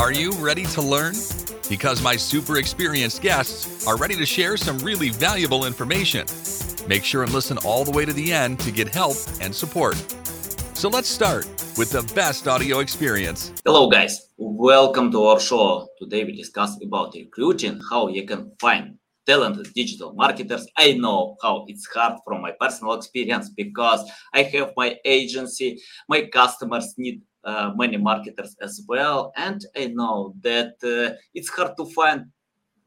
Are you ready to learn? Because my super experienced guests are ready to share some really valuable information. Make sure and listen all the way to the end to get help and support. So let's start with the best audio experience. Hello guys, welcome to our show. Today we discuss about recruiting, how you can find talented digital marketers. I know how it's hard from my personal experience because I have my agency, my customers need uh, many marketers as well. And I know that uh, it's hard to find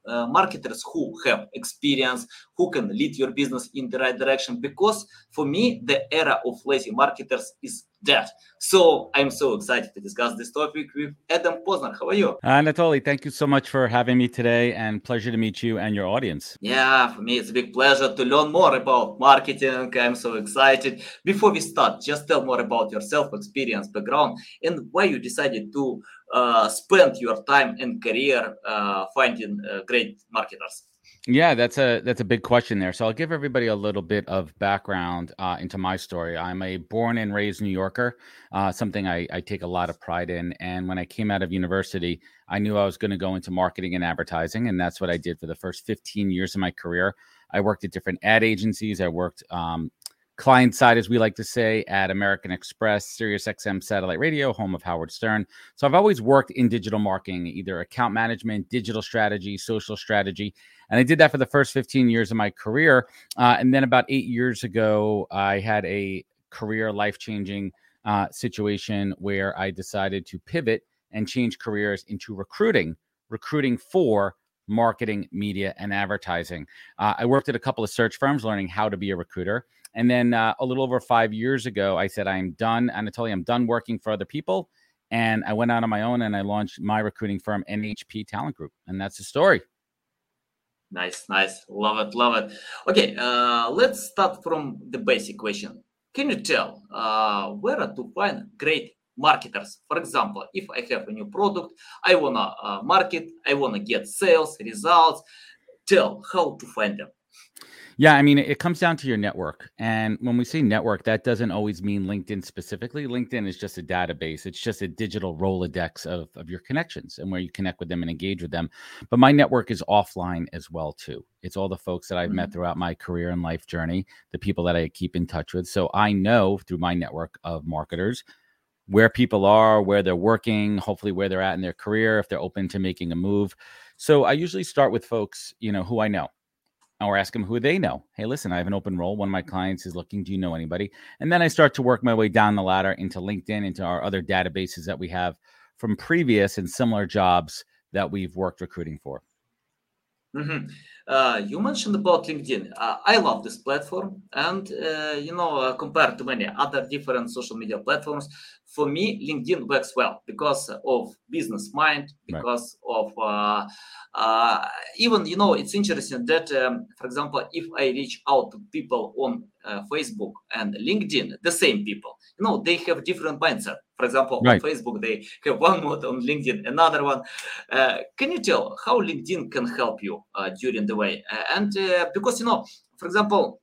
uh, marketers who have experience, who can lead your business in the right direction. Because for me, the era of lazy marketers is dead. So I'm so excited to discuss this topic with Adam Posner. How are you? Anatoly, thank you so much for having me today and pleasure to meet you and your audience. Yeah, for me, it's a big pleasure to learn more about marketing. I'm so excited. Before we start, just tell more about yourself, experience, background, and why you decided to uh, spend your time and career uh, finding uh, great marketers. Yeah, that's a that's a big question there. So I'll give everybody a little bit of background uh, into my story. I'm a born and raised New Yorker, uh, something I, I, take a lot of pride in. And when I came out of university, I knew I was going to go into marketing and advertising, and that's what I did for the first 15 years of my career. I worked at different ad agencies. I worked um, client side, as we like to say, at American Express, Sirius XM Satellite Radio, home of Howard Stern. So I've always worked in digital marketing, either account management, digital strategy, social strategy. And I did that for the first 15 years of my career. Uh, and then about eight years ago, I had a career life changing uh, situation where I decided to pivot and change careers into recruiting, recruiting for marketing, media, and advertising. Uh, I worked at a couple of search firms learning how to be a recruiter. And then uh, a little over five years ago, I said, I'm done. Anatoly, I'm done working for other people. And I went out on my own and I launched my recruiting firm, NHP Talent Group. And that's the story. Nice, nice. Love it, love it. Okay, uh, let's start from the basic question. Can you tell uh, where to find great marketers? For example, if I have a new product, I want to uh, market, I want to get sales, results. Tell how to find them. Yeah, I mean, it comes down to your network. And when we say network, that doesn't always mean LinkedIn specifically. LinkedIn is just a database, it's just a digital Rolodex of, of your connections and where you connect with them and engage with them. But my network is offline as well, too. It's all the folks that I've mm-hmm. met throughout my career and life journey, the people that I keep in touch with. So I know through my network of marketers where people are, where they're working, hopefully where they're at in their career, if they're open to making a move. So I usually start with folks, you know, who I know or ask them who they know. Hey, listen, I have an open role. One of my clients is looking. Do you know anybody? And then I start to work my way down the ladder into LinkedIn, into our other databases that we have from previous and similar jobs that we've worked recruiting for. Mm-hmm. Uh, you mentioned about LinkedIn. Uh, I love this platform, and uh, you know, uh, compared to many other different social media platforms, for me, LinkedIn works well because of business mind, because right. of uh, uh, even you know, it's interesting that, um, for example, if I reach out to people on Facebook and LinkedIn, the same people, you know, they have different mindset. For example, right. on Facebook, they have one mode, on LinkedIn, another one. Uh, can you tell how LinkedIn can help you uh, during the way? Uh, and uh, because, you know, for example,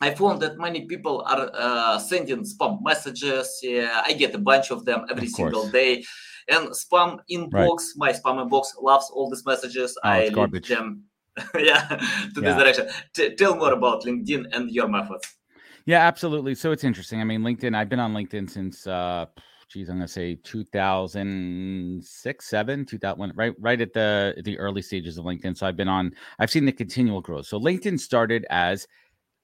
I found that many people are uh, sending spam messages. I get a bunch of them every of single day. And spam inbox, right. my spam inbox loves all these messages. Oh, I lead them yeah, to yeah. this direction. T- tell more about LinkedIn and your methods. Yeah, absolutely. So it's interesting. I mean, LinkedIn, I've been on LinkedIn since uh geez, I'm gonna say 2006, seven, 2000, right, right at the the early stages of LinkedIn. So I've been on, I've seen the continual growth. So LinkedIn started as,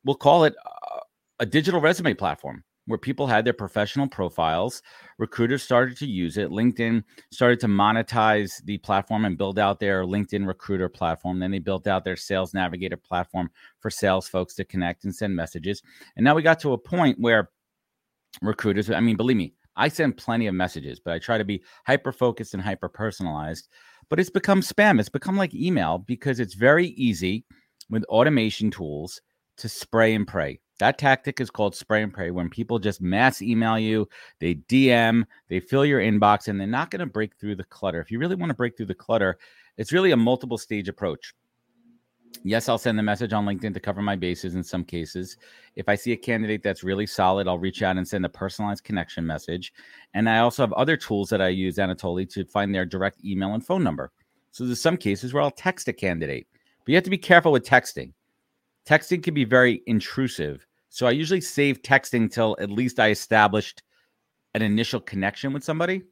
we'll call it a, a digital resume platform where people had their professional profiles. Recruiters started to use it. LinkedIn started to monetize the platform and build out their LinkedIn recruiter platform. Then they built out their sales navigator platform for sales folks to connect and send messages. And now we got to a point where recruiters, I mean, believe me, I send plenty of messages, but I try to be hyper focused and hyper personalized. But it's become spam. It's become like email because it's very easy with automation tools to spray and pray. That tactic is called spray and pray when people just mass email you, they DM, they fill your inbox, and they're not going to break through the clutter. If you really want to break through the clutter, it's really a multiple stage approach. Yes, I'll send the message on LinkedIn to cover my bases in some cases. If I see a candidate that's really solid, I'll reach out and send a personalized connection message. And I also have other tools that I use, Anatoly, to find their direct email and phone number. So there's some cases where I'll text a candidate, but you have to be careful with texting. Texting can be very intrusive. So I usually save texting till at least I established an initial connection with somebody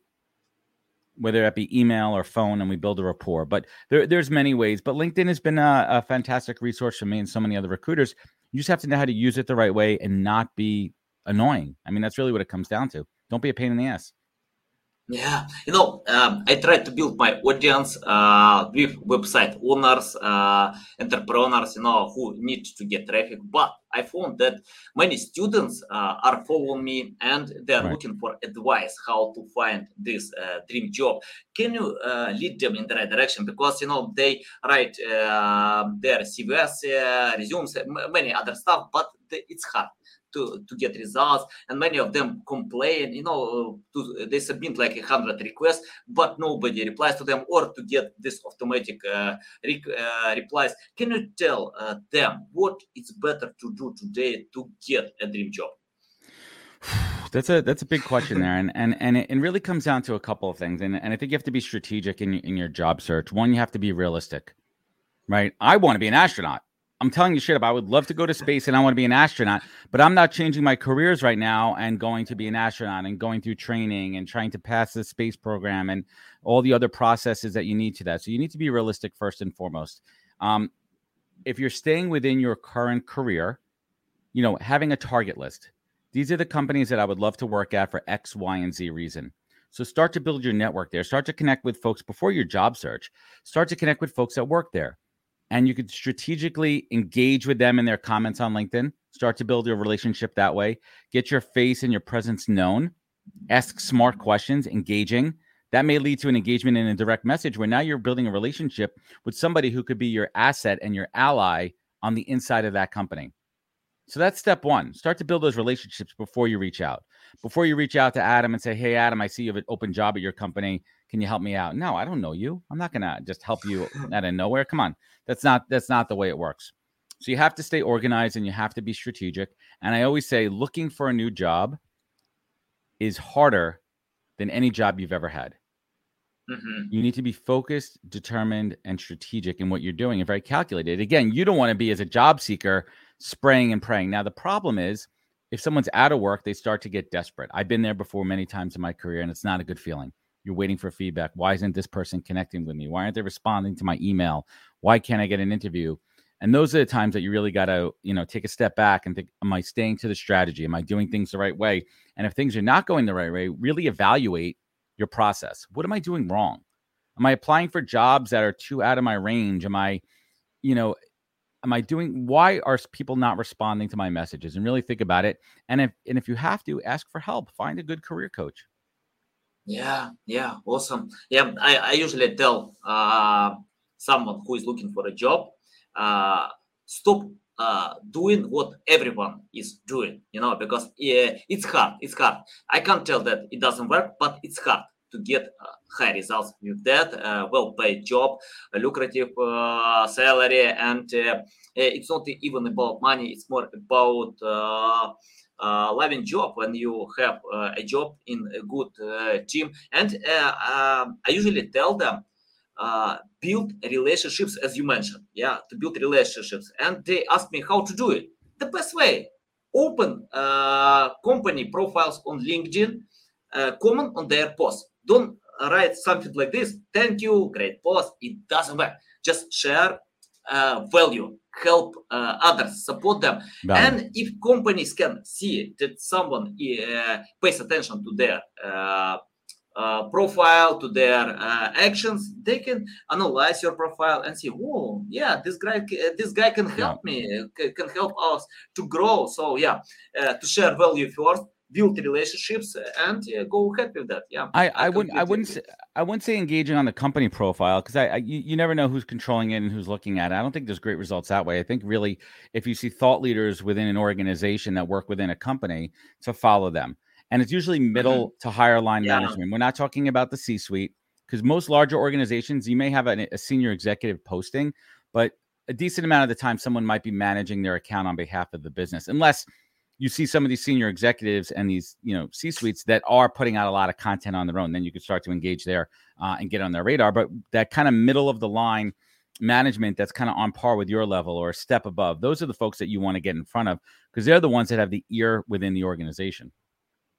whether that be email or phone, and we build a rapport. But there, there's many ways. But LinkedIn has been a, a, fantastic resource for me and so many other recruiters. You just have to know how to use it the right way and not be annoying. I mean, that's really what it comes down to. Don't be a pain in the ass. Yeah, you know, um, I try to build my audience uh, with website owners, uh, entrepreneurs, you know, who need to get traffic. But I found that many students uh, are following me and they are right. looking for advice how to find this uh, dream job. Can you uh, lead them in the right direction? Because you know they write uh, their CVs, resumes, many other stuff, but it's hard to, to get results and many of them complain you know to, they submit like a hundred requests but nobody replies to them or to get this automatic uh, uh, replies. Can you tell uh, them what it's better to do today to get a dream job? That's a that's a big question there and and and it, really comes down to a couple of things and, and i think you have to be strategic in, in your job search. One you have to be realistic right? I want to be an astronaut I'm telling you shit up. I would love to go to space and I want to be an astronaut, but I'm not changing my careers right now and going to be an astronaut and going through training and trying to pass the space program and all the other processes that you need to that. So you need to be realistic first and foremost. Um, if you're staying within your current career, you know, having a target list. These are the companies that I would love to work at for X, Y, and Z reason. So start to build your network there. Start to connect with folks before your job search. Start to connect with folks that work there and you could strategically engage with them in their comments on LinkedIn. Start to build your relationship that way. Get your face and your presence known. Ask smart questions, engaging. That may lead to an engagement in a direct message where now you're building a relationship with somebody who could be your asset and your ally on the inside of that company. So that's step one. Start to build those relationships before you reach out. Before you reach out to Adam and say, Hey, Adam, I see you have an open job at your company. Can you help me out? No, I don't know you. I'm not gonna just help you out of nowhere. Come on. That's not that's not the way it works. So you have to stay organized and you have to be strategic. And I always say looking for a new job is harder than any job you've ever had. Mm-hmm. You need to be focused, determined, and strategic in what you're doing and very calculated. Again, you don't want to be as a job seeker spraying and praying. Now, the problem is if someone's out of work, they start to get desperate. I've been there before many times in my career, and it's not a good feeling. You're waiting for feedback. Why isn't this person connecting with me? Why aren't they responding to my email? Why can't I get an interview? And those are the times that you really got to, you know, take a step back and think, am I staying to the strategy? Am I doing things the right way? And if things are not going the right way, really evaluate your process. What am I doing wrong? Am I applying for jobs that are too out of my range? Am I, you know, am I doing why are people not responding to my messages? And really think about it. And if and if you have to, ask for help. Find a good career coach. Yeah, yeah, awesome. Yeah, I, I usually tell uh, someone who is looking for a job, uh, stop uh, doing what everyone is doing, you know, because yeah, it's hard. It's hard. I can't tell that it doesn't work, but it's hard to get uh, high results with that uh, well-paid job, lucrative uh, salary, and uh, it's not even about money. It's more about uh, uh, loving job when you have uh, a job in a good uh, team. And um, I usually tell them, build relationships, as you mentioned. Yeah, to build relationships. And they ask me how to do it. The best way, open company profiles on LinkedIn, comment on their posts. Don't write something like this. Thank you, great post. It doesn't work. Just share uh, value help uh, others, support them. And if companies can see that someone uh, pays attention to their uh, uh profile, to their uh, actions, they can analyze your profile and see, oh, yeah, this guy, this guy can help yeah. me, can help us to grow. So yeah, uh, to share value first build relationships and uh, go ahead with that. Yeah, I, I, I wouldn't I wouldn't say, I wouldn't say engaging on the company profile because I, I you, you, never know who's controlling it and who's looking at it. I don't think there's great results that way. I think really if you see thought leaders within an organization that work within a company to follow them, and it's usually middle mm-hmm. to higher line yeah. management. We're not talking about the C suite because most larger organizations you may have a, a senior executive posting, but a decent amount of the time someone might be managing their account on behalf of the business, unless you see some of these senior executives and these you know C suites that are putting out a lot of content on their own. Then you could start to engage there uh, and get on their radar. But that kind of middle of the line management that's kind of on par with your level or a step above, those are the folks that you want to get in front of because they're the ones that have the ear within the organization.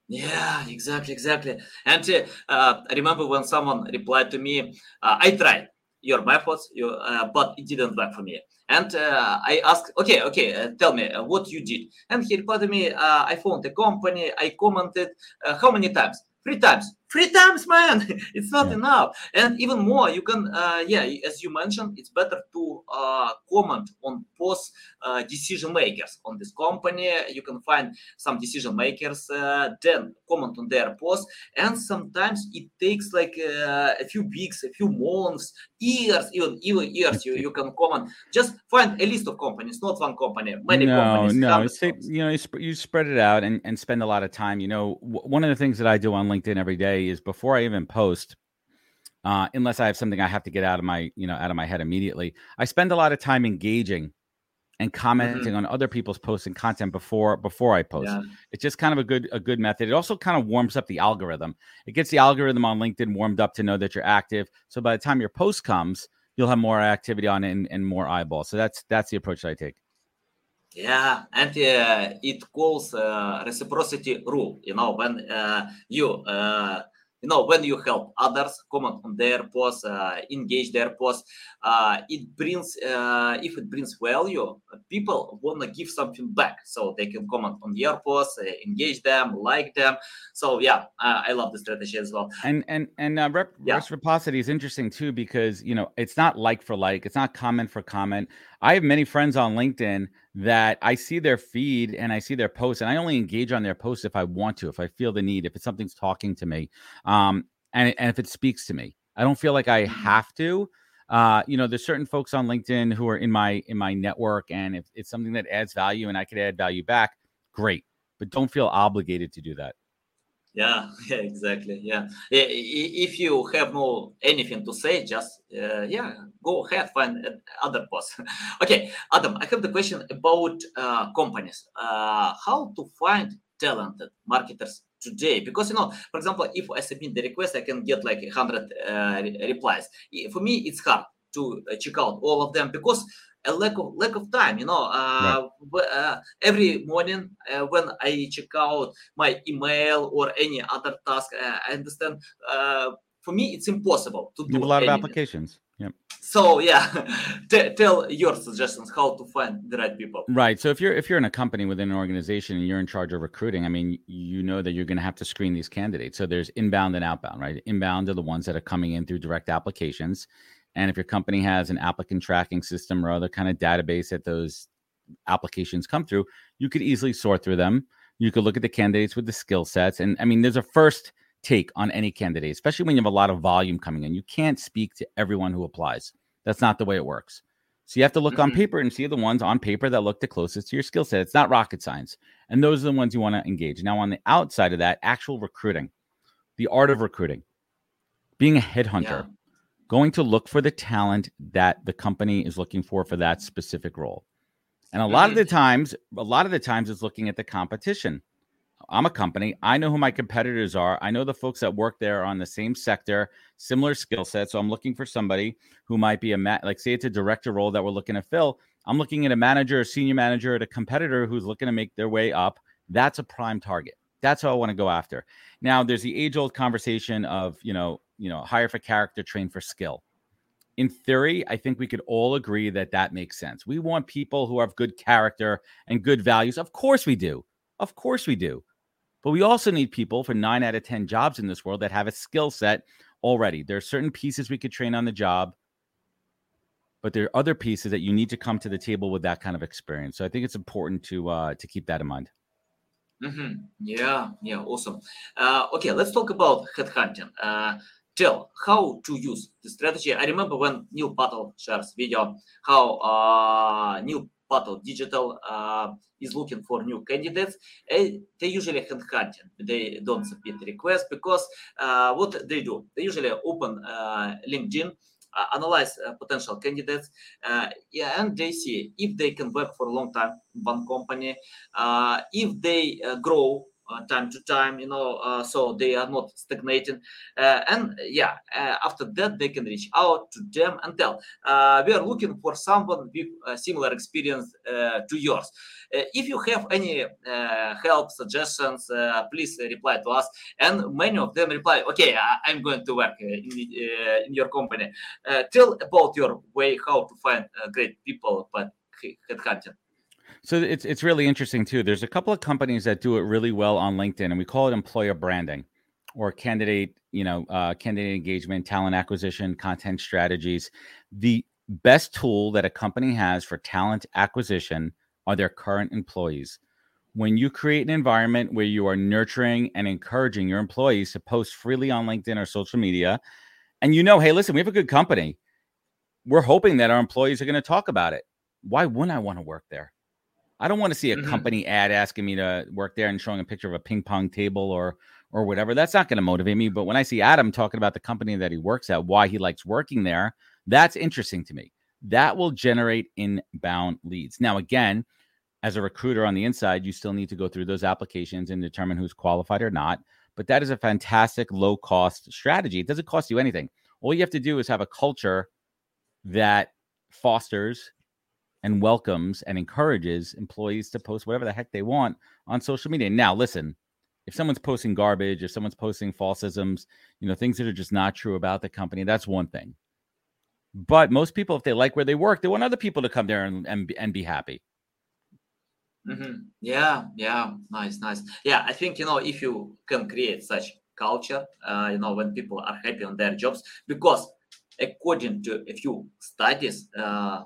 Yeah, exactly, exactly. And uh, I remember when someone replied to me, uh, I tried your methods, you, uh, but it didn't work for me. And uh, I asked, okay, okay, uh, tell me uh, what you did. And he replied to me, I found a company, I commented how many times? Three times three times man. It's not yeah. enough. And even more you can uh, yeah as you mentioned it's better to uh, comment on post uh, decision makers on this company. You can find some decision makers uh, then comment on their post. And sometimes it takes like uh, a few weeks a few months years even even years you, you can comment. Just find a list of companies not one company many no, companies no it's you know you, sp- you spread it out and, and spend a lot of time you know. W- one of the things that i do on linkedin every day is before I even post, uh, unless I have something I have to get out of my, you know, out of my head immediately, I spend a lot of time engaging and commenting mm-hmm. on other people's posts and content before before I post. Yeah. It's just kind of a good a good method. It also kind of warms up the algorithm. It gets the algorithm on LinkedIn warmed up to know that you're active. So by the time your post comes, you'll have more activity on it and, and more eyeballs. So that's that's the approach that I take. Yeah, and uh, it calls uh, reciprocity rule. You know, when uh, you uh, you know when you help others comment on their posts uh, engage their posts uh, it brings uh, if it brings value people want to give something back. So they can comment on your posts uh, engage them like them. So yeah i love the strategy as well. And and and uh, rep- yeah. reciprocity is interesting too because you know it's not like for like it's not comment for comment i have many friends on linkedin that I see their feed and I see their posts, and I only engage on their posts if I want to, if I feel the need, if it's something's talking to me, um, and, and if it speaks to me. I don't feel like I mm-hmm. have to. Uh, you know, there's certain folks on LinkedIn who are in my in my network, and if it's something that adds value and I could add value back, great. But don't feel obligated to do that. Yeah, yeah, exactly. Yeah, if you have no anything to say, just uh, yeah, go ahead find other post okay, Adam, I have the question about uh, companies. Uh, how to find talented marketers today? Because you know, for example, if I submit the request, I can get like hundred uh, replies. For me, it's hard to uh, check out all of them because a lack of lack of time you know uh, right. uh, every morning uh, when i check out my email or any other task uh, i understand uh, for me it's impossible to do a lot anything. of applications. Yeah so yeah T- tell your suggestions how to find the right people. Right so if you're if you're in a company within an organization and you're in charge of recruiting i mean you know that you're going to have to screen these candidates. So there's inbound and outbound right? Inbound are the ones that are coming in through direct applications and if your company has an applicant tracking system or other kind of database that those applications come through, you could easily sort through them. You could look at the candidates with the skill sets. And I mean, there's a first take on any candidate, especially when you have a lot of volume coming in. You can't speak to everyone who applies. That's not the way it works. So you have to look mm-hmm. on paper and see the ones on paper that look the closest to your skill set. It's not rocket science. And those are the ones you want to engage. Now, on the outside of that, actual recruiting, the art of recruiting, being a headhunter. Yeah going to look for the talent that the company is looking for for that specific role. And a lot of the times, a lot of the times it's looking at the competition. I'm a company. I know who my competitors are. I know the folks that work there on the same sector, similar skill set. So I'm looking for somebody who might be a ma- like say it's a director role that we're looking to fill. I'm looking at a manager, a senior manager at a competitor who's looking to make their way up. That's a prime target. That's what I want to go after. Now, there's the age old conversation of, you know, you know, hire for character, train for skill. In theory, I think we could all agree that that makes sense. We want people who have good character and good values. Of course we do. Of course we do. But we also need people for nine out of 10 jobs in this world that have a skill set already. There are certain pieces we could train on the job, but there are other pieces that you need to come to the table with that kind of experience. So I think it's important to uh, to keep that in mind. Mm-hmm. Yeah, yeah, awesome. Uh, okay, let's talk about headhunting. Uh, tell how to use the strategy. I remember when Neil Patel shares video how uh, Neil Patel Digital uh, is looking for new candidates. they usually headhunting. They don't submit requests because uh, what they do, they usually open uh, LinkedIn analyze potential candidates, yeah, and they see if they can work for a long time in one company, if they grow uh, Uh, time to time you know uh, so they are not stagnating. Uh, and yeah uh, after that they can reach out to them and tell uh, we are looking for someone with similar experience to yours. If you have any help suggestions please reply to us. And many of them reply okay I, am going to work in, in your company. Tell about your way how to find great people but headhunting so it's it's really interesting too. There's a couple of companies that do it really well on LinkedIn, and we call it employer branding or candidate, you know, uh, candidate engagement, talent acquisition, content strategies. The best tool that a company has for talent acquisition are their current employees. When you create an environment where you are nurturing and encouraging your employees to post freely on LinkedIn or social media, and you know, hey, listen, we have a good company. We're hoping that our employees are going to talk about it. Why wouldn't I want to work there? I don't want to see a mm-hmm. company ad asking me to work there and showing a picture of a ping pong table or or whatever. That's not going to motivate me. But when I see Adam talking about the company that he works at, why he likes working there, that's interesting to me. That will generate inbound leads. Now, again, as a recruiter on the inside, you still need to go through those applications and determine who's qualified or not. But that is a fantastic low cost strategy. It doesn't cost you anything. All you have to do is have a culture that fosters and welcomes and encourages employees to post whatever the heck they want on social media. Now, listen, if someone's posting garbage, if someone's posting falsisms, you know, things that are just not true about the company, that's one thing. But most people, if they like where they work, they want other people to come there and and, and be happy. Mm-hmm. Yeah, yeah, nice, nice. Yeah, I think you know if you can create such culture, uh, you know, when people are happy on their jobs, because according to a few studies, uh,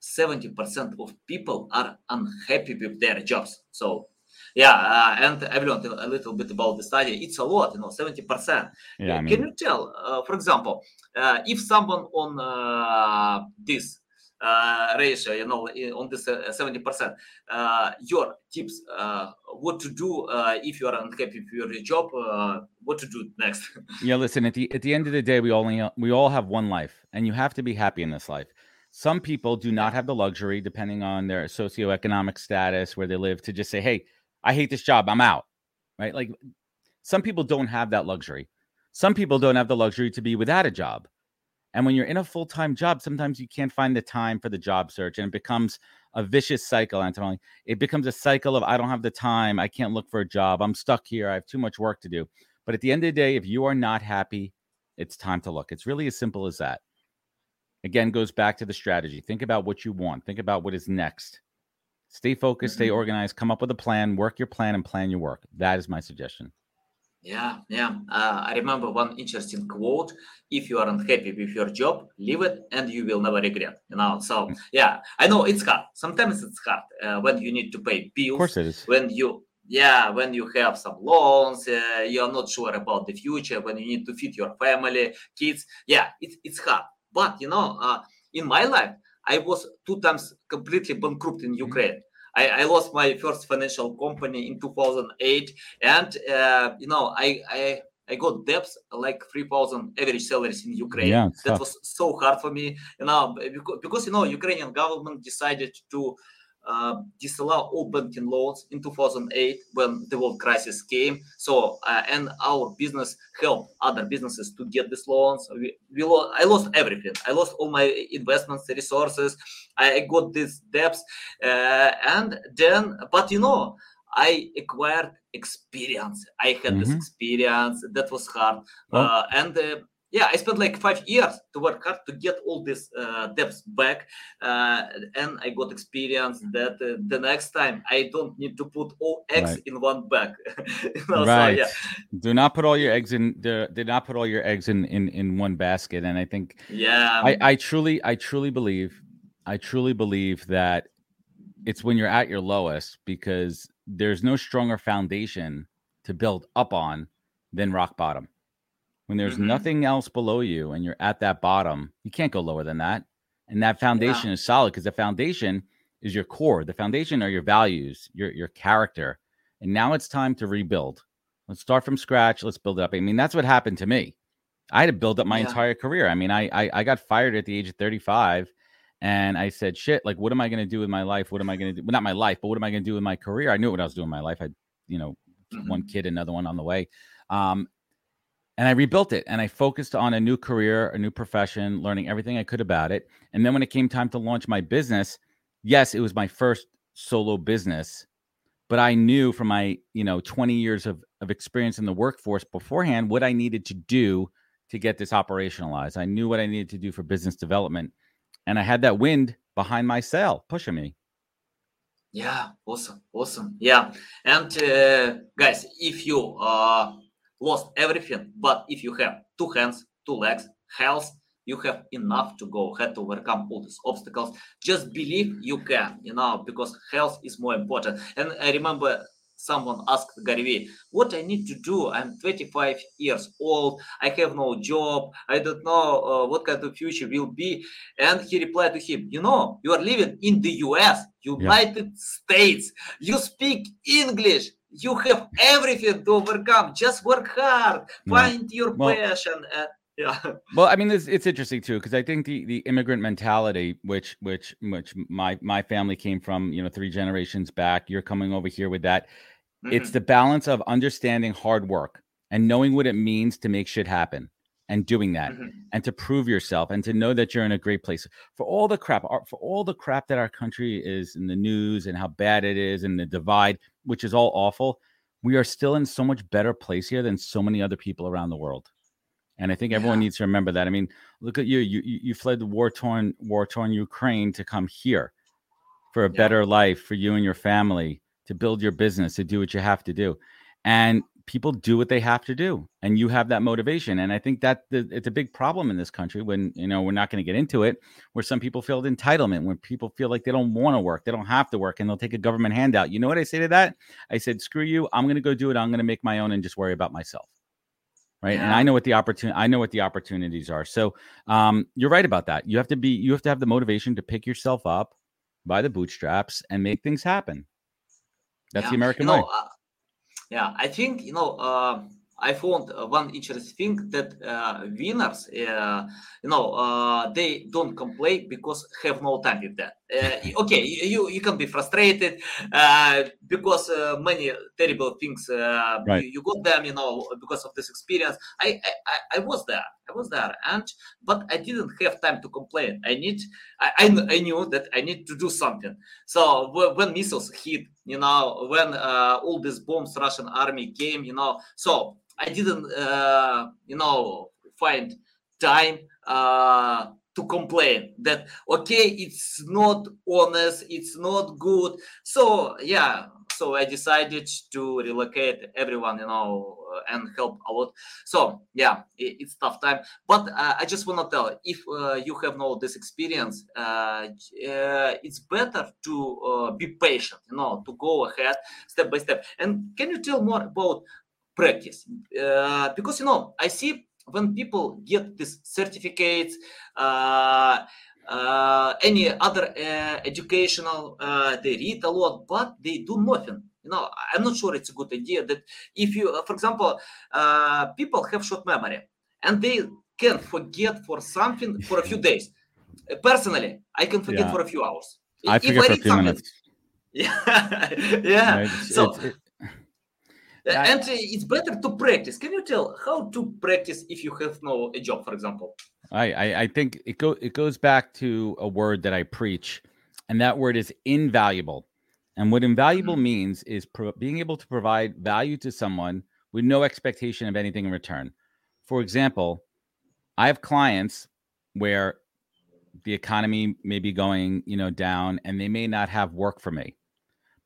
70% of people are unhappy with their jobs. So, yeah, uh, and I learned a little bit about the study. It's a lot, you know, 70%. Yeah, I mean... Can you tell, uh, for example, uh, if someone on uh, this uh, ratio, you know, on this 70%, uh, your tips, what to do if you are unhappy with your job, what to do next? yeah, listen, at the, at the end of the day, we only, we all have one life and you have to be happy in this life. Some people do not have the luxury, depending on their socioeconomic status, where they live, to just say, Hey, I hate this job. I'm out. Right. Like some people don't have that luxury. Some people don't have the luxury to be without a job. And when you're in a full time job, sometimes you can't find the time for the job search and it becomes a vicious cycle, Anatoly. It becomes a cycle of I don't have the time. I can't look for a job. I'm stuck here. I have too much work to do. But at the end of the day, if you are not happy, it's time to look. It's really as simple as that again goes back to the strategy. Think about what you want. Think about what is next. Stay focused, mm-hmm. stay organized, come up with a plan, work your plan, and plan your work. That is my suggestion. Yeah, yeah. Uh, I remember one interesting quote: "If you are unhappy with your job, leave it, and you will never regret." You know. So mm. yeah, I know it's hard. Sometimes it's hard uh, when you need to pay bills. Of course, it is. When you yeah when you have some loans uh, you're not sure about the future when you need to feed your family kids yeah it's, it's hard but you know, uh, in my life, I was two times completely bankrupt in mm-hmm. Ukraine. I, I lost my first financial company in 2008, and uh, you know, I, I I got debts like 3,000 average salaries in Ukraine. Yeah, that tough. was so hard for me, you know, because, because you know, Ukrainian government decided to uh, disallow all banking loans in 2008 when the world crisis came. So, uh, and our business helped other businesses to get these loans. We, we lo- I lost everything. I lost all my investments, resources. I got these debts, uh, and then, but you know, I acquired experience. I had mm-hmm. this experience that was hard, well, and yeah, I spent like five years to work hard to get all these uh, debts back, uh, and I got experience that uh, the next time I don't need to put all eggs right. in one bag. you know, right. So, yeah. Do not put all your eggs in. Do, do not put all your eggs in, in in one basket. And I think, yeah, I, I truly, I truly believe, I truly believe that it's when you're at your lowest because there's no stronger foundation to build up on than rock bottom when there's mm-hmm. nothing else below you and you're at that bottom, you can't go lower than that. And that foundation yeah. is solid because the foundation is your core. The foundation are your values, your your character. And now it's time to rebuild. Let's start from scratch. Let's build it up. I mean, that's what happened to me. I had to build up my yeah. entire career. I mean, I, I I got fired at the age of 35 and I said, shit, like what am I going to do with my life? What am I going to do? Well, not my life, but what am I going to do with my career? I knew what I was doing in my life. I, you know, mm-hmm. one kid, another one on the way. Um, and I rebuilt it and I focused on a new career, a new profession, learning everything I could about it. And then when it came time to launch my business, yes, it was my first solo business, but I knew from my, you know, 20 years of, of experience in the workforce beforehand what I needed to do to get this operationalized. I knew what I needed to do for business development. And I had that wind behind my sail pushing me. Yeah, awesome, awesome. Yeah, and uh, guys, if you uh, lost everything, but if you have two hands, two legs, health, you have enough to go ahead to overcome all these obstacles. Just believe you can, you know, because health is more important. And I remember someone asked Gary what I need to do. I'm 25 years old. I have no job. I don't know uh, what kind of future will be. And he replied to him, you know, you are living in the US, United yeah. States. You speak English you have everything to overcome. Just work hard, find your well, passion. Uh, yeah. Well, I mean, it's, it's interesting too because I think the the immigrant mentality, which which which my my family came from, you know, three generations back. You're coming over here with that. Mm-hmm. It's the balance of understanding hard work and knowing what it means to make shit happen and doing that mm-hmm. and to prove yourself and to know that you're in a great place for all the crap for all the crap that our country is in the news and how bad it is and the divide which is all awful we are still in so much better place here than so many other people around the world and i think everyone yeah. needs to remember that i mean look at you you you fled the war torn war torn ukraine to come here for a yeah. better life for you and your family to build your business to do what you have to do and people do what they have to do and you have that motivation and i think that the, it's a big problem in this country when you know we're not going to get into it where some people feel entitlement when people feel like they don't want to work they don't have to work and they'll take a government handout. You know what i say to that? I said screw you i'm going to go do it i'm going to make my own and just worry about myself. Right? Yeah. and i know what the opportunity i know what the opportunities are. So um, you're right about that. You have to be you have to have the motivation to pick yourself up by the bootstraps and make things happen. That's yeah. the american you know, way. uh, yeah, I think you know. Uh, I found one interesting thing that uh, winners, uh, you know, uh, they don't complain because have no time with that. Uh, okay, you you can be frustrated uh, because uh, many terrible things right. you, you, got them, you know, because of this experience. I, I I was there, I was there, and but I didn't have time to complain. I need, I I, knew that I need to do something. So when missiles hit, you know, when all these bombs, Russian army came, you know, so I didn't, uh, you know, find time uh, to complain that okay, it's not honest, it's not good. So yeah, so I decided to relocate everyone, you know, and help a lot. So yeah, it, it's tough time, but uh, I just want to tell if uh, you have no this experience, uh, uh it's better to uh, be patient, you know, to go ahead step by step. And can you tell more about practice uh, because you know i see when people get these certificates uh, uh, any other uh, educational uh, they read a lot but they do nothing. You know i'm not sure it's a good idea that if you for example uh, people have short memory and they can forget for something for a few days. Personally i can forget yeah. for a few hours. I forget for a few minutes. Yeah. Yeah. It's, so and it's better to practice. Can you tell how to practice if you have no a job, for example? I, I, I think it go it goes back to a word that I preach, and that word is invaluable. And what invaluable mm-hmm. means is pro- being able to provide value to someone with no expectation of anything in return. For example, I have clients where the economy may be going, you know, down, and they may not have work for me.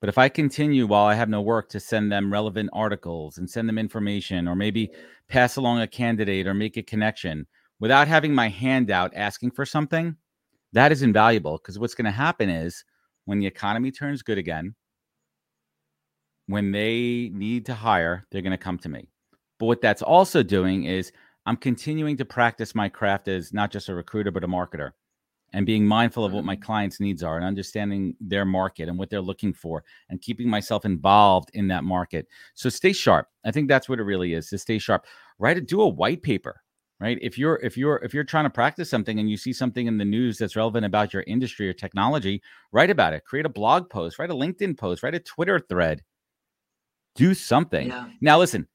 But if I continue while I have no work to send them relevant articles and send them information, or maybe pass along a candidate or make a connection without having my hand out asking for something, that is invaluable because what's going to happen is when the economy turns good again, when they need to hire, they're going to come to me. But what that's also doing is I'm continuing to practice my craft as not just a recruiter, but a marketer and being mindful of what my mm-hmm. clients' needs are and understanding their market and what they're looking for and keeping myself involved in that market. So stay sharp. I think that's what it really is to stay sharp. Write it, do a white paper, right if you're if you're if you're trying to practice something and you see something in the news that's relevant about your industry or technology write about it create a blog post write a linkedin post write a twitter thread do something yeah. now listen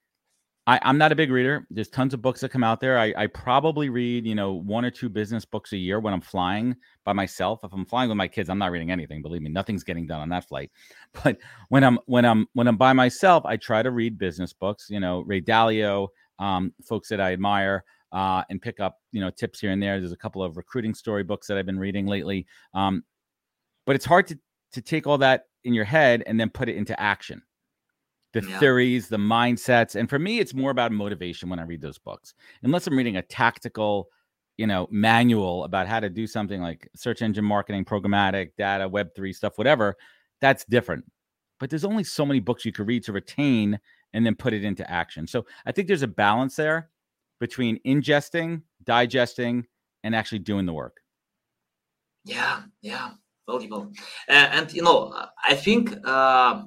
I, am not a big reader. There's tons of books that come out there. I, I, probably read, you know, one or two business books a year when I'm flying by myself. If I'm flying with my kids, I'm not reading anything. Believe me, nothing's getting done on that flight. But when I'm when I'm when I'm by myself, I try to read business books. You know, Ray Dalio, um, folks that I admire, uh, and pick up you know tips here and there. There's a couple of recruiting story books that I've been reading lately. Um, but it's hard to to take all that in your head and then put it into action the yeah. theories, the mindsets. And for me, it's more about motivation when I read those books. Unless I'm reading a tactical, you know, manual about how to do something like search engine marketing, programmatic, data, web3 stuff, whatever, that's different. But there's only so many books you could read to retain and then put it into action. So I think there's a balance there between ingesting, digesting, and actually doing the work. Yeah, yeah, valuable. Uh, and you know, I think uh,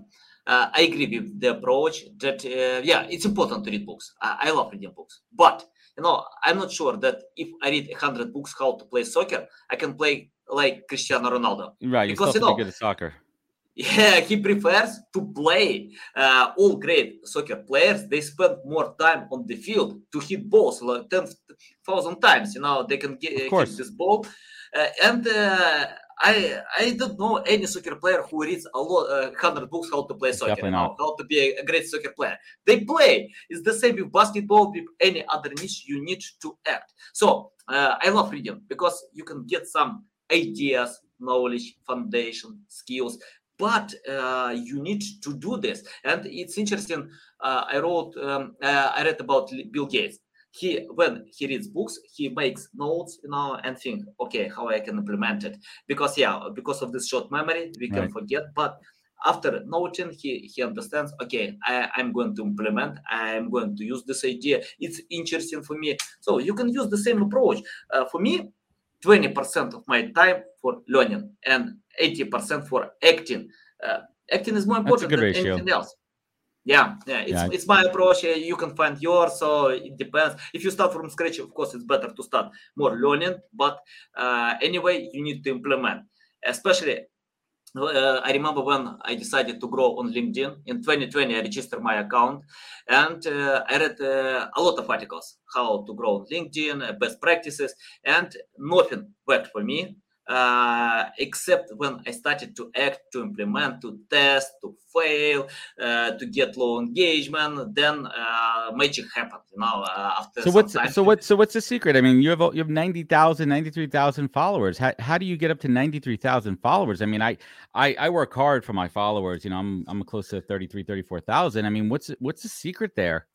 uh, I agree with the approach that uh, yeah, it's important to read books. I, I, love reading books, but you know, I'm not sure that if I read hundred books how to play soccer, I can play like Cristiano Ronaldo. Right, because you know, good at soccer. Yeah, he prefers to play. Uh, all great soccer players they spend more time on the field to hit balls like ten thousand times. You know, they can get, hit this ball, uh, and uh, I I don't know any soccer player who reads a lot, uh, hundred books how to play soccer, Definitely not. how to be a, a, great soccer player. They play. It's the same with basketball, with any other niche. You need to act. So uh, I love reading because you can get some ideas, knowledge, foundation, skills. But uh, you need to do this, and it's interesting. Uh, I wrote, um, uh, I read about Bill Gates he when he reads books he makes notes you know and think okay how i can implement it. Because yeah because of this short memory we can right. forget. But after noting he he understands okay I, i'm going to implement i'm going to use this idea. It's interesting for me. So you can use the same approach. Uh, for me 20% of my time for learning and 80% for acting. Uh, acting is more important than ratio. anything else yeah yeah it's, yeah. it's my approach you can find yours so it depends. If you start from scratch of course it's better to start more learning but uh, anyway you need to implement. Especially uh, I remember when I decided to grow on LinkedIn. In 2020, I registered my account and uh, I read uh, a lot of articles how to grow on LinkedIn, uh, best practices, and nothing worked for me uh, except when I started to act, to implement, to test, to fail, uh, to get low engagement, then uh, magic happened. You know, uh, after so what's so what's so what's the secret? I mean, you have you have 90,000, 93,000 followers. How, how do you get up to ninety three thousand followers? I mean, I, I I work hard for my followers. You know, I'm I'm close to 33, 34,000. I mean, what's what's the secret there?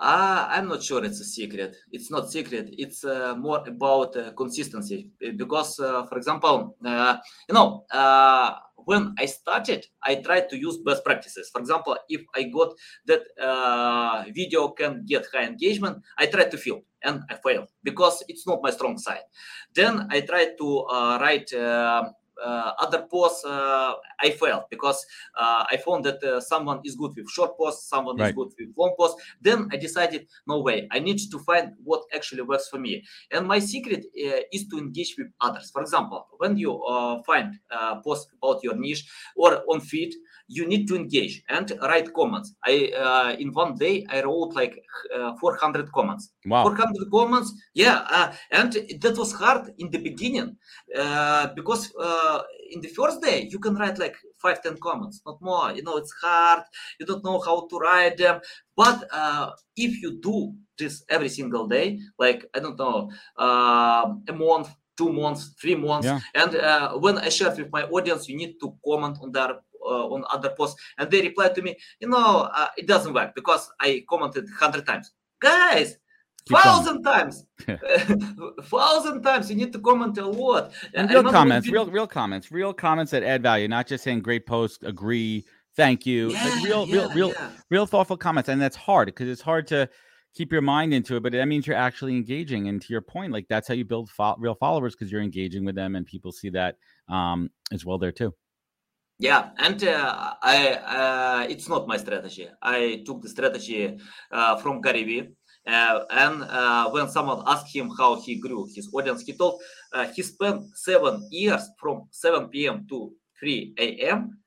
Uh, I'm not sure it's a secret. It's not secret. It's uh, more about uh, consistency because, uh, for example, uh, you know, uh, when I started, I tried to use best practices. For example, if I got that video can get high engagement, I tried to film and I failed because it's not my strong side. Then I tried to write uh, other posts uh, I failed because uh, I found that someone is good with short posts, someone right. is good with long posts. Then I decided, no way, I need to find what actually works for me. And my secret is to engage with others. For example, when you find posts about your niche or on feed, you need to engage and write comments. I uh, in one day I wrote like uh, 400 comments. Wow. 400 comments, yeah, uh, and that was hard in the beginning because in the first day you can write like five ten comments. Not more. You know it's hard. You don't know how to write them. But uh, if you do this every single day like i don't know uh, a month two months three months yeah. and uh, when i share with my audience you need to comment on their uh, on other posts. And they reply to me you know uh, it doesn't work because i commented 100 times. Guys thousand times thousand times you need to comment a lot and real comments real real comments real comments that add value not just saying great post agree thank you yeah, like real yeah, real real yeah. real thoughtful comments and that's hard because it's hard to keep your mind into it but that means you're actually engaging and to your point like that's how you build fo- real followers because you're engaging with them and people see that um as well there too yeah, and uh, I uh, it's not my strategy. I took the strategy uh, from Vee Uh, and uh, when someone asked him how he grew his audience, he told uh, he spent seven years from 7 p.m. to 3 a.m.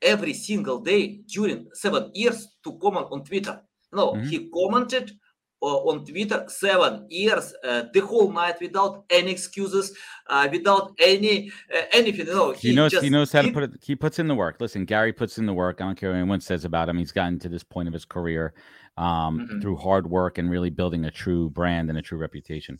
every single day during seven years to comment on Twitter. No, mm-hmm. he commented on Twitter seven years, uh, the whole night without any excuses, uh, without any uh, anything. No, he, he knows he knows how he, to put it. He puts in the work. Listen, Gary puts in the work. I don't care what anyone says about him. He's gotten to this point of his career um, mm-hmm. through hard work and really building a true brand and a true reputation.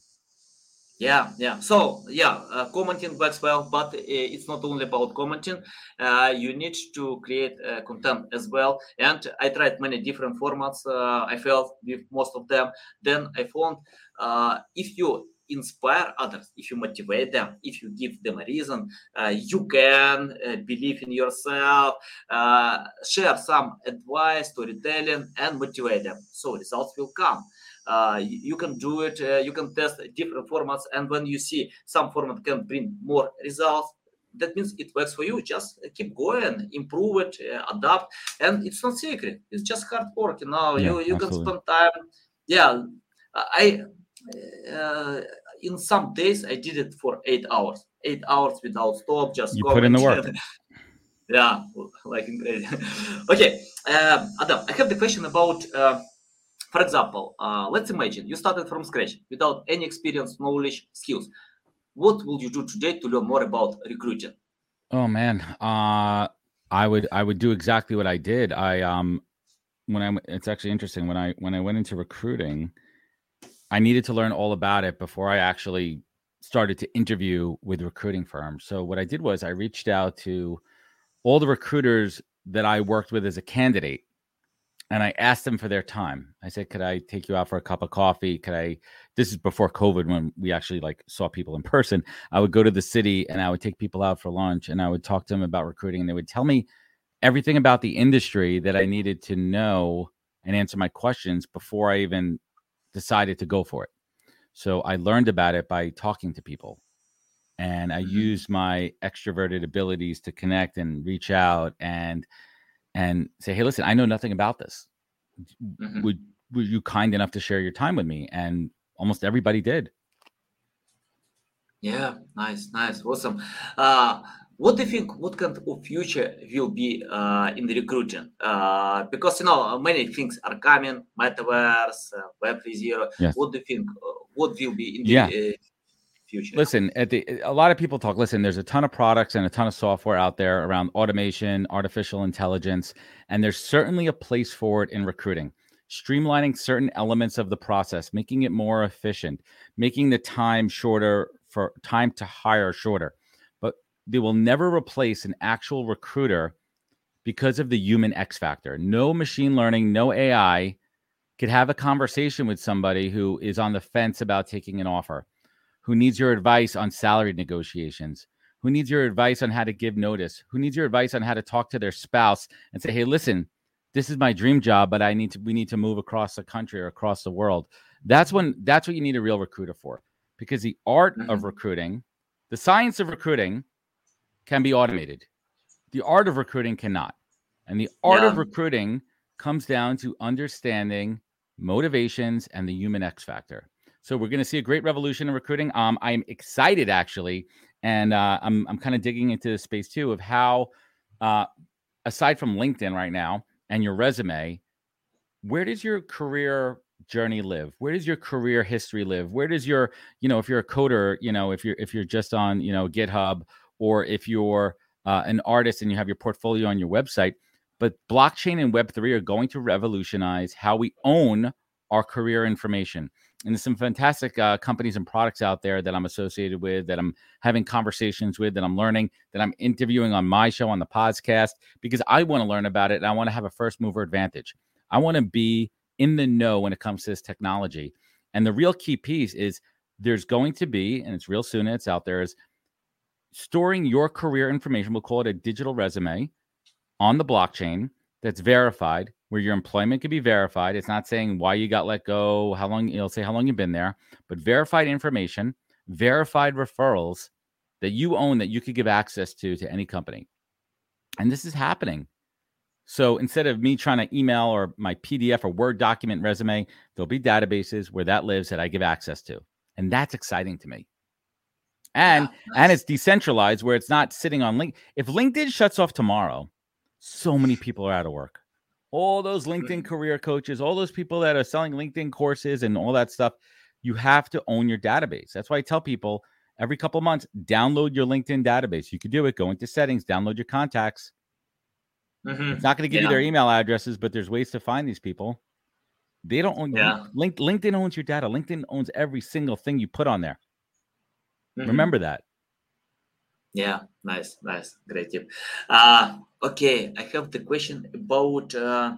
Yeah, yeah. So yeah, uh, commenting works well, but uh, it's not only about commenting. Uh, you need to create uh, content as well. And I tried many different formats. Uh, I failed with most of them. Then I found uh, if you inspire others, if you motivate them, if you give them a reason, you can believe in yourself, share some advice, storytelling, and motivate them. So results will come. Uh, you can do it uh, you can test different formats and when you see some format can bring more results that means it works for you. Just keep going improve it uh, adapt. And it's not secret it's just hard work you know yeah, you you can spend time. Yeah i uh, in some days i did it for eight hours eight hours without stop just you put in the work. yeah like okay uh, adam i have the question about uh, for example, uh, let's imagine you started from scratch without any experience, knowledge, skills. What will you do today to learn more about recruiting? Oh man, uh, I would I would do exactly what I did. I um when I it's actually interesting when I when I went into recruiting, I needed to learn all about it before I actually started to interview with recruiting firms. So what I did was I reached out to all the recruiters that I worked with as a candidate and I asked them for their time. I said, "Could I take you out for a cup of coffee? Could I?" This is before COVID, when we actually like saw people in person. I would go to the city and I would take people out for lunch, and I would talk to them about recruiting, and they would tell me everything about the industry that I needed to know and answer my questions before I even decided to go for it. So I learned about it by talking to people, and I mm-hmm. used my extroverted abilities to connect and reach out and and say, "Hey, listen, I know nothing about this. Mm-hmm. Would were you kind enough to share your time with me?" And almost everybody did. Yeah, nice, nice, awesome. Uh, what do you think? What kind of future will be uh, in the recruiting? Uh, because you know many things are coming, metaverse, uh, Web 3.0. Yes. What do you think? Uh, what will be in the yeah. Future. Listen, at the a lot of people talk. Listen, there's a ton of products and a ton of software out there around automation, artificial intelligence, and there's certainly a place for it in recruiting. Streamlining certain elements of the process, making it more efficient, making the time shorter for time to hire shorter. But they will never replace an actual recruiter because of the human X factor. No machine learning, no AI could have a conversation with somebody who is on the fence about taking an offer who needs your advice on salary negotiations, who needs your advice on how to give notice, who needs your advice on how to talk to their spouse and say, "Hey, listen, this is my dream job, but I need to we need to move across the country or across the world." That's when that's what you need a real recruiter for. Because the art mm-hmm. of recruiting, the science of recruiting can be automated. The art of recruiting cannot. And the art yeah. of recruiting comes down to understanding motivations and the human X factor. So we're going to see a great revolution in recruiting. Um, I'm excited actually, and uh, I'm I'm kind of digging into the space too of how, uh, aside from LinkedIn right now and your resume, where does your career journey live? Where does your career history live? Where does your you know if you're a coder, you know if you're if you're just on you know GitHub or if you're uh, an artist and you have your portfolio on your website. But blockchain and Web3 are going to revolutionize how we own our career information. And there's some fantastic uh, companies and products out there that I'm associated with, that I'm having conversations with, that I'm learning, that I'm interviewing on my show on the podcast because I want to learn about it and I want to have a first mover advantage. I want to be in the know when it comes to this technology. And the real key piece is there's going to be, and it's real soon, it's out there, is storing your career information. We'll call it a digital resume on the blockchain that's verified where your employment can be verified. It's not saying why you got let go, how long, it'll say how long you've been there, but verified information, verified referrals that you own that you could give access to to any company. And this is happening. So instead of me trying to email or my PDF or Word document resume, there'll be databases where that lives that I give access to. And that's exciting to me. And yeah, and it's decentralized where it's not sitting on link. If LinkedIn shuts off tomorrow, so many people are out of work. All those LinkedIn career coaches, all those people that are selling LinkedIn courses and all that stuff, you have to own your database. That's why I tell people every couple months, download your LinkedIn database. You could do it. Go into settings, download your contacts, Mm-hmm. It's not going to give yeah. you their email addresses, but there's ways to find these people. They don't own yeah. Link, LinkedIn owns your data. LinkedIn owns every single thing you put on there. Mm-hmm. Remember that. Yeah, nice, nice, great tip. Uh, okay, I have the question about uh,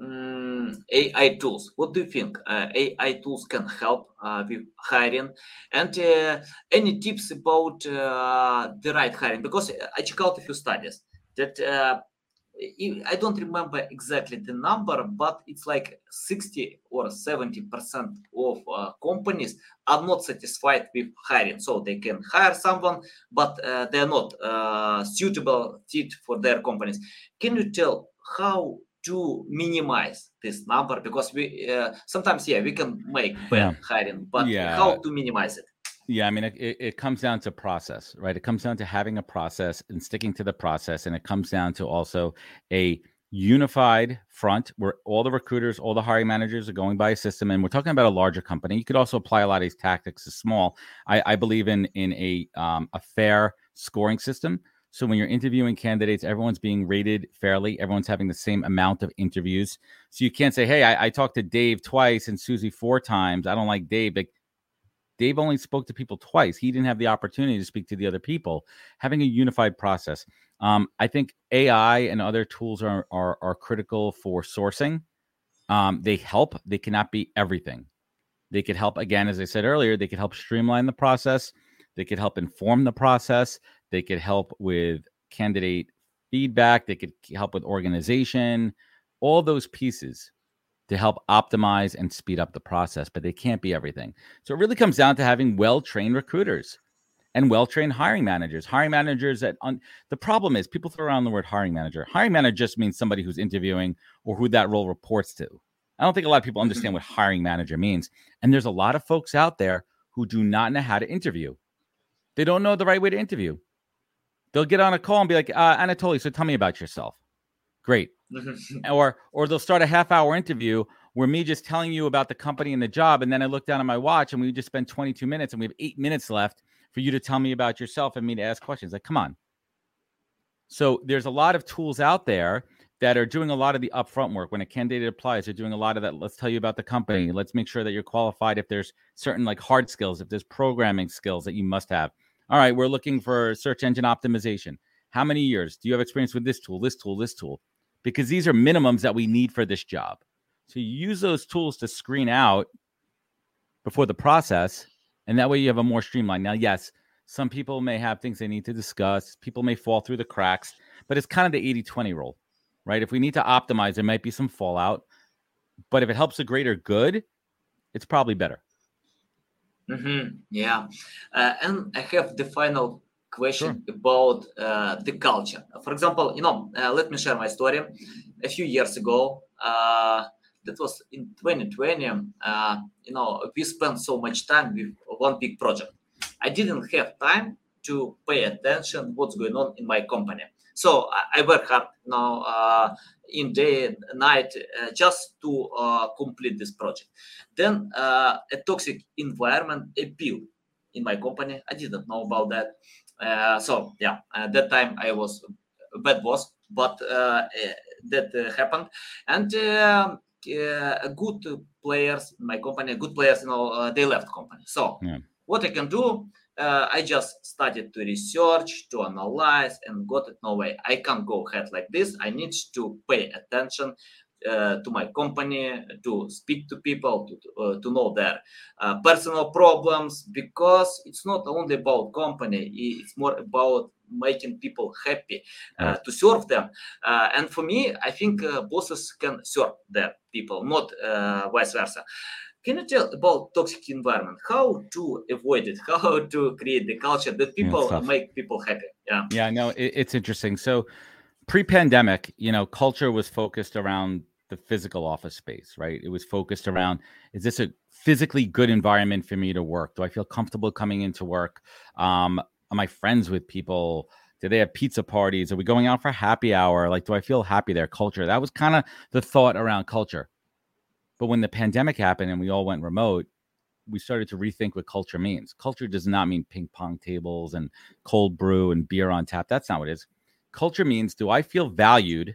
um, mm, AI tools. What do you think uh, AI tools can help uh, with hiring? And uh, any tips about uh, the right hiring? Because I check out a few studies that I don't remember exactly the number, but it's like 60 or 70 percent of uh, companies are not satisfied with hiring. So they can hire someone, but uh, they're not uh, suitable fit for their companies. Can you tell how to minimize this number? Because we uh, sometimes, yeah, we can make bad yeah. hiring, but yeah. how to minimize it? Yeah, I mean, it, it comes down to process, right? It comes down to having a process and sticking to the process. And it comes down to also a unified front where all the recruiters, all the hiring managers are going by a system. And we're talking about a larger company. You could also apply a lot of these tactics to small. I, I believe in in a um, a fair scoring system. So when you're interviewing candidates, everyone's being rated fairly. Everyone's having the same amount of interviews. So you can't say, "Hey, I, I talked to Dave twice and Susie four times. I don't like Dave." Like Dave only spoke to people twice. He didn't have the opportunity to speak to the other people. Having a unified process. Um, I think AI and other tools are are, are critical for sourcing. Um, they help. They cannot be everything. They could help again, as I said earlier. They could help streamline the process. They could help inform the process. They could help with candidate feedback. They could help with organization. All those pieces to help optimize and speed up the process, but they can't be everything. So it really comes down to having well trained recruiters and well trained hiring managers. Hiring managers that un- the problem is people throw around the word hiring manager. Hiring manager just means somebody who's interviewing or who that role reports to. I don't think a lot of people understand what hiring manager means. And there's a lot of folks out there who do not know how to interview. They don't know the right way to interview. They'll get on a call and be like, uh, Anatoly, so tell me about yourself. Great. Mm-hmm. or or they'll start a half hour interview where me just telling you about the company and the job, and then I look down at my watch and we just spend 22 minutes and we have eight minutes left for you to tell me about yourself and me to ask questions. Like, come on. So there's a lot of tools out there that are doing a lot of the upfront work. When a candidate applies, they're doing a lot of that. Let's tell you about the company. Let's make sure that you're qualified. If there's certain like hard skills, if there's programming skills that you must have. All right, we're looking for search engine optimization. How many years? Do you have experience with this tool, this tool, this tool? Because these are minimums that we need for this job. So you use those tools to screen out before the process, and that way you have a more streamlined. Now, yes, some people may have things they need to discuss, people may fall through the cracks, but it's kind of the 80 20 rule, right? If we need to optimize, there might be some fallout, but if it helps a greater good, it's probably better. Mm-hmm. Yeah. Uh, and I have the final question sure. about uh, the culture. For example, you know, uh, let me share my story. A few years ago, uh, that was in 2020, uh, you know, we spent so much time with one big project. I didn't have time to pay attention what's going on in my company. So I, I work hard you now uh, in day and night uh, just to complete this project. Then a toxic environment appeared in my company. I didn't know about that. Uh, so yeah, at that time I was a bad boss, but uh, eh, that uh, happened, and good players in my company, good players, you know, they left company. So yeah. what I can do, uh, I just started to research, to analyze, and got it. No way, I can't go ahead like this. I need to pay attention uh, to my company, to speak to people, to, uh, to know their uh, personal problems, because it's not only about company, it's more about making people happy uh, to serve them. Uh, and for me, I think uh, bosses can serve their people, not vice versa. Can you tell about toxic environment? How to avoid it? How to create the culture that people yeah, make people happy? Yeah. Yeah. No, it, it's interesting. So pre-pandemic, you know, culture was focused around the physical office space, right? It was focused around is this a physically good environment for me to work? Do I feel comfortable coming into work? Um, am I friends with people? Do they have pizza parties? Are we going out for happy hour? Like, do I feel happy there? Culture. That was kind of the thought around culture. But when the pandemic happened and we all went remote, we started to rethink what culture means. Culture does not mean ping pong tables and cold brew and beer on tap. That's not what it is. Culture means do I feel valued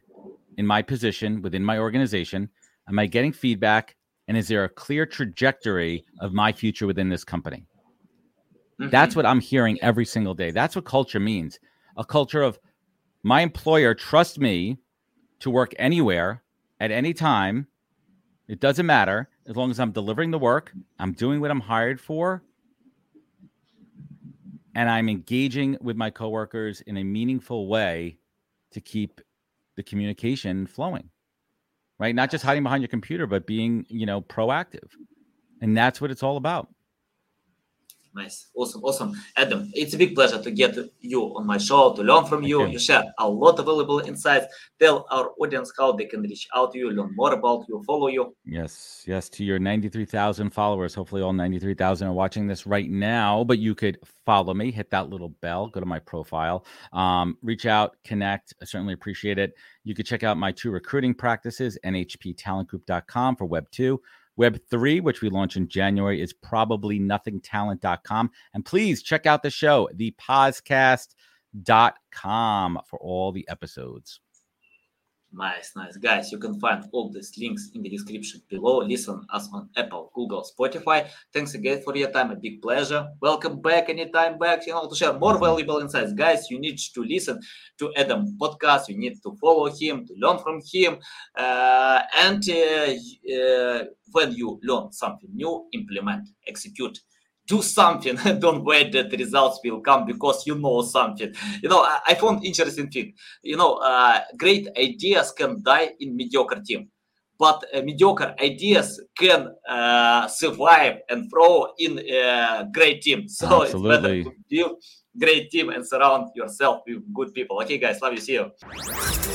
in my position within my organization? Am I getting feedback? And is there a clear trajectory of my future within this company? Mm-hmm. That's what I'm hearing every single day. That's what culture means. A culture of my employer trusts me to work anywhere at any time. It doesn't matter as long as I'm delivering the work, I'm doing what I'm hired for, and I'm engaging with my coworkers in a meaningful way to keep the communication flowing. Right? Not just hiding behind your computer, but being, you know, proactive. And that's what it's all about. Nice. Awesome. Awesome. Adam, it's a big pleasure to get you on my show, to learn from you. you. You share a lot of valuable insights. Tell our audience how they can reach out to you, learn more about you, follow you. Yes. Yes. To your 93,000 followers. Hopefully, all 93,000 are watching this right now, but you could follow me, hit that little bell, go to my profile, um, reach out, connect. I certainly appreciate it. You could check out my two recruiting practices, nhptalentgroup.com for Web 2 Web 3, which we launch in January, is probably nothingtalent.com. And please check out the show, thepodcast.com, for all the episodes. Nice, nice. Guys, you can find all these links in the description below. Listen us on Apple, Google, Spotify. Thanks again for your time. A big pleasure. Welcome back anytime back, you know, to share more valuable insights. Guys, you need to listen to Adam podcast. You need to follow him, to learn from him. Uh, and uh, uh, when you learn something new, implement, execute do something don't wait that the results will come because you know something. You know i, I found interesting thing. You know uh, great ideas can die in mediocre team but uh, mediocre ideas can uh, survive and throw in a great team. So Absolutely. it's better to build great team and surround yourself with good people. Okay guys love you. See you